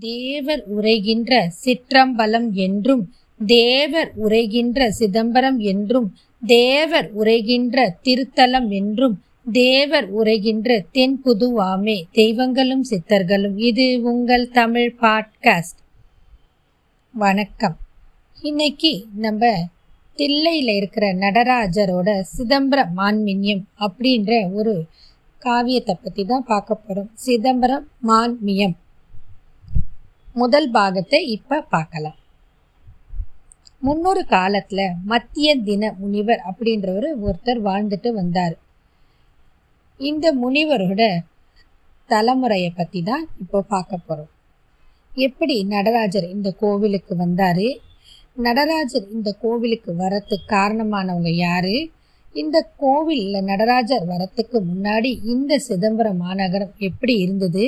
தேவர் உரைகின்ற சிற்றம்பலம் என்றும் தேவர் உரைகின்ற சிதம்பரம் என்றும் தேவர் உரைகின்ற திருத்தலம் என்றும் தேவர் உரைகின்ற தென்புதுவாமே தெய்வங்களும் சித்தர்களும் இது உங்கள் தமிழ் பாட்காஸ்ட். வணக்கம். இன்னைக்கு நம்ம தில்லையில் இருக்கிற நடராஜரோட சிதம்பர மான்மியம் அப்படின்ற ஒரு காவியத்தை பற்றி தான் பார்க்க போகிறோம் சிதம்பரம் மான்மியம். முதல் பாகத்தை இப்போ பார்க்கலாம். முன்னொரு காலத்தில் மத்திய தின முனிவர் அப்படின்றவர் ஒருத்தர் வாழ்ந்துட்டு வந்தார். இந்த முனிவரோட தலைமுறையை பற்றி தான் இப்போ பார்க்க போகிறோம் எப்படி நடராஜர் இந்த கோவிலுக்கு வந்தார்? நடராஜர் இந்த கோவிலுக்கு வரத்துக்கு காரணமானவங்க யார்? இந்த கோவிலில் நடராஜர் வரத்துக்கு முன்னாடி இந்த சிதம்பரம் மாநகரம் எப்படி இருந்தது?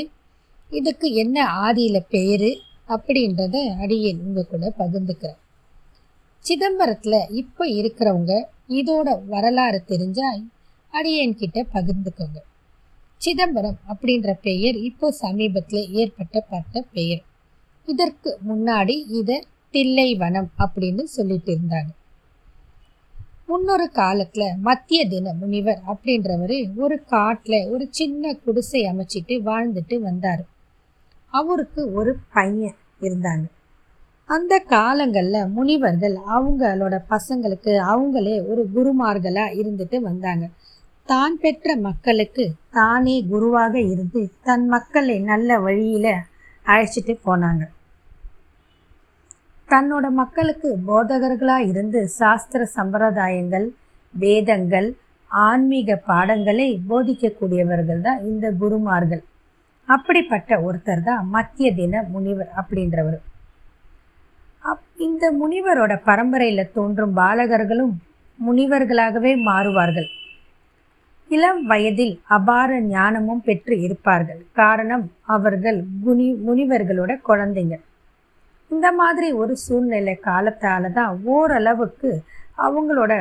இதுக்கு என்ன ஆதியில் பேர் அப்படின்றத அடியேன் உங்கள் கூட பகிர்ந்துக்கிறேன். சிதம்பரத்தில் இப்போ இருக்கிறவங்க இதோட வரலாறு தெரிஞ்சால் அடியேன் கிட்ட பகிர்ந்துக்கோங்க. சிதம்பரம் அப்படின்ற பெயர் இப்போ சமீபத்தில் ஏற்பட்டப்பட்ட பெயர். இதற்கு முன்னாடி இதை தில்லைவனம் அப்படின்னு சொல்லிட்டு இருந்தாங்க. முன்னொரு காலத்தில் மத்திய தின முனிவர் அப்படின்றவர் ஒரு காட்டில் ஒரு சின்ன குடிசை அமைச்சிட்டு வாழ்ந்துட்டு வந்தார். அவருக்கு ஒரு பையன் இருந்தாங்க. அந்த காலங்களில் முனிவர்கள் அவங்களோட பசங்களுக்கு அவங்களே ஒரு குருமார்களாக இருந்துட்டு வந்தாங்க. தான் பெற்ற மக்களுக்கு தானே குருவாக இருந்து தன் மக்களை நல்ல வழியில் அழைச்சிட்டு போனாங்க. தன்னோட மக்களுக்கு போதகர்களாக இருந்து சாஸ்திர சம்பிரதாயங்கள் வேதங்கள் ஆன்மீக பாடங்களை போதிக்கக்கூடியவர்கள் தான் இந்த குருமார்கள். அப்படிப்பட்ட ஒருத்தர் தான் மத்திய தின முனிவர் அப்படின்றவர். அப் இந்த முனிவரோட பரம்பரையில் தோன்றும் பாலகர்களும் முனிவர்களாகவே மாறுவார்கள். இளம் வயதில் அபார ஞானமும் பெற்று இருப்பார்கள். காரணம் அவர்கள் குனி முனிவர்களோட குழந்தைங்க. இந்த மாதிரி ஒரு சூழ்நிலை காலத்தால தான் ஓரளவுக்கு அவங்களோட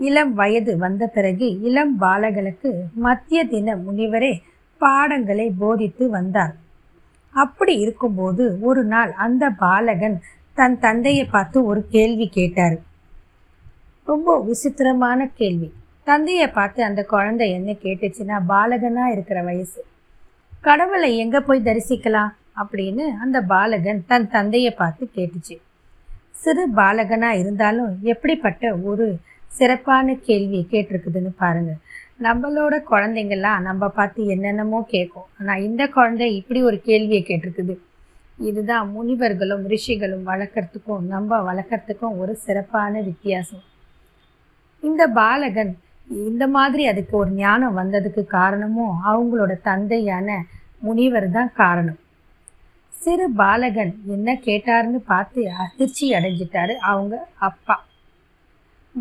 இளம் வயது வந்த பிறகு இளம் பாலகளுக்கு மத்திய தின முனிவரே பாடங்களை போதித்து வந்தார். அப்படி இருக்கும்போது ஒரு நாள் அந்த பாலகன் தன் தந்தையை பார்த்து ஒரு கேள்வி கேட்டார். ரொம்ப விசித்திரமான கேள்வி. தந்தையை பார்த்து அந்த குழந்தை என்ன கேட்டுச்சுன்னா பாலகனாக இருக்கிற வயசு. கடவுளை எங்கே போய் தரிசிக்கலாம்? அப்படின்னு அந்த பாலகன் தன் தந்தையை பார்த்து கேட்டுச்சு. சிறு பாலகனாக இருந்தாலும் எப்படிப்பட்ட ஒரு சிறப்பான கேள்வி கேட்டிருக்குதுன்னு பாருங்கள் நம்மளோட குழந்தைங்கள்லாம் நம்ம பார்த்து என்னென்னமோ கேட்கும். ஆனால் இந்த குழந்தை இப்படி ஒரு கேள்வியை கேட்டிருக்குது. இதுதான் முனிவர்களும் ரிஷிகளும் வளர்க்குறதுக்கும் நம்ம வளர்க்குறதுக்கும் ஒரு சிறப்பான வித்தியாசம். இந்த பாலகன் இந்த மாதிரி அதுக்கு ஒரு ஞானம் வந்ததுக்கு காரணமும் அவங்களோட தந்தையான முனிவர் தான் காரணம். சிறு பாலகன் என்ன கேட்டாருன்னு பார்த்து அதிர்ச்சி அடைஞ்சிட்டாரு அவங்க அப்பா.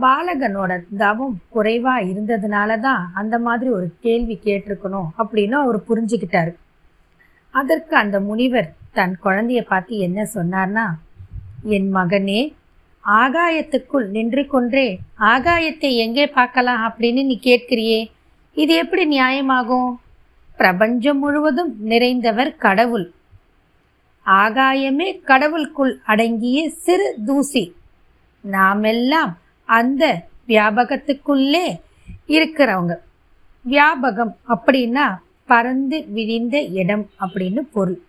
பாலகனோட தவம் குறைவா இருந்ததுனால தான் அந்த மாதிரி ஒரு கேள்வி கேட்டிருக்கணும் அப்படின்னு அவர் புரிஞ்சுக்கிட்டாரு. அதற்கு அந்த முனிவர் தன் குழந்தைய பார்த்து என்ன சொன்னார்னா என் மகனே ஆகாயத்துக்குள் நின்று கொன்றே ஆகாயத்தை எங்கே பார்க்கலாம் அப்படின்னு நீ கேட்கிறியே? இது எப்படி நியாயமாகும்? பிரபஞ்சம் முழுவதும் நிறைந்தவர் கடவுள். ஆகாயமே கடவுளுக்குள் அடங்கிய சிறு தூசி. நாமெல்லாம் அந்த வியாபகத்துக்குள்ளே இருக்கிறவங்க. வியாபகம் அப்படின்னா பறந்து விரிந்த இடம் அப்படின்னு பொருள்.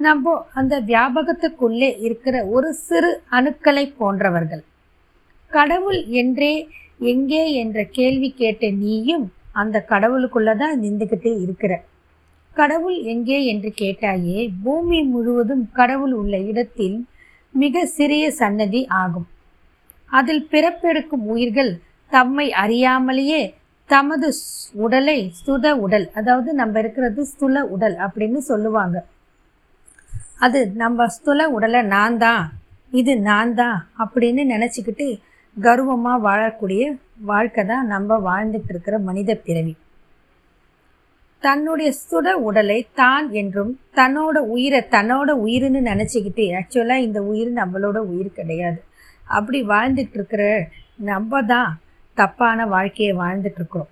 நம்ம அந்த வியாபகத்துக்குள்ளே இருக்கிற ஒரு சிறு அணுக்களை போன்றவர்கள். கடவுள் என்றே எங்கே என்ற கேள்வி கேட்ட நீயும் அந்த கடவுளுக்குள்ள தான் நின்றுக்கிட்டே இருக்கிற. கடவுள் எங்கே என்று கேட்டாயே பூமி முழுவதும் கடவுள் உள்ள இடத்தில் மிக சிறிய சன்னதி ஆகும். அதில் பிறப்பெடுக்கும் உயிர்கள் தம்மை அறியாமலேயே தமது உடலை ஸ்துத உடல் அதாவது நம்ம இருக்கிறது ஸ்துல உடல் அப்படின்னு சொல்லுவாங்க. அது நம்ம ஸ்துல உடலை நான் தான் இது நான் தான் அப்படின்னு நினச்சிக்கிட்டு கர்வமாக வாழக்கூடிய வாழ்க்கை தான் நம்ம வாழ்ந்துட்டு இருக்கிற மனித பிறவி. தன்னுடைய சுட உடலை தான் என்றும் தன்னோட உயிரை தன்னோட உயிர்னு நினச்சிக்கிட்டு ஆக்சுவலாக இந்த உயிர் நம்மளோட உயிர் கிடையாது. அப்படி வாழ்ந்துட்டு இருக்கிற நம்ம தான் தப்பான வாழ்க்கையை வாழ்ந்துட்டு இருக்கிறோம்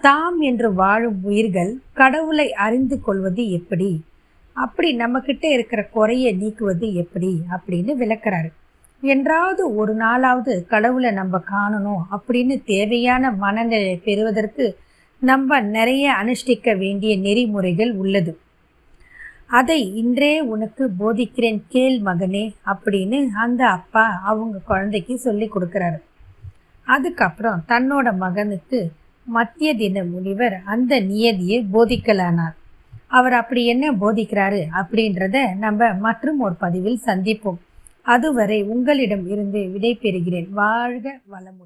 தாம் என்று வாழும் உயிர்கள் கடவுளை அறிந்து கொள்வது எப்படி? அப்படி நம்மக்கிட்ட இருக்கிற குறையை நீக்குவது எப்படி? அப்படின்னு விளக்குறாரு. என்றாவது ஒரு நாளாவது கடவுளை நம்ம காணணும் அப்படின்னு தேவையான மனநிலை பெறுவதற்கு நம்ம நிறைய அனுஷ்டிக்க வேண்டிய நெறிமுறைகள் உள்ளது. அதை இன்றே உனக்கு போதிக்கிறேன் கேள் மகனே அப்படின்னு அந்த அப்பா அவங்க குழந்தைக்கு சொல்லி கொடுக்குறாரு. அதுக்கப்புறம் தன்னோட மகனுக்கு மத்திய தின முனிவர் அந்த நியதியை போதிக்கலானார். அவர் அப்படி என்ன போதிக்கிறாரு அப்படின்றத நம்ம மற்றும் ஒரு பதிவில் சந்திப்போம். அதுவரை உங்களிடம் இருந்து விடைபெறுகிறேன். வாழ்க வளமுடன்.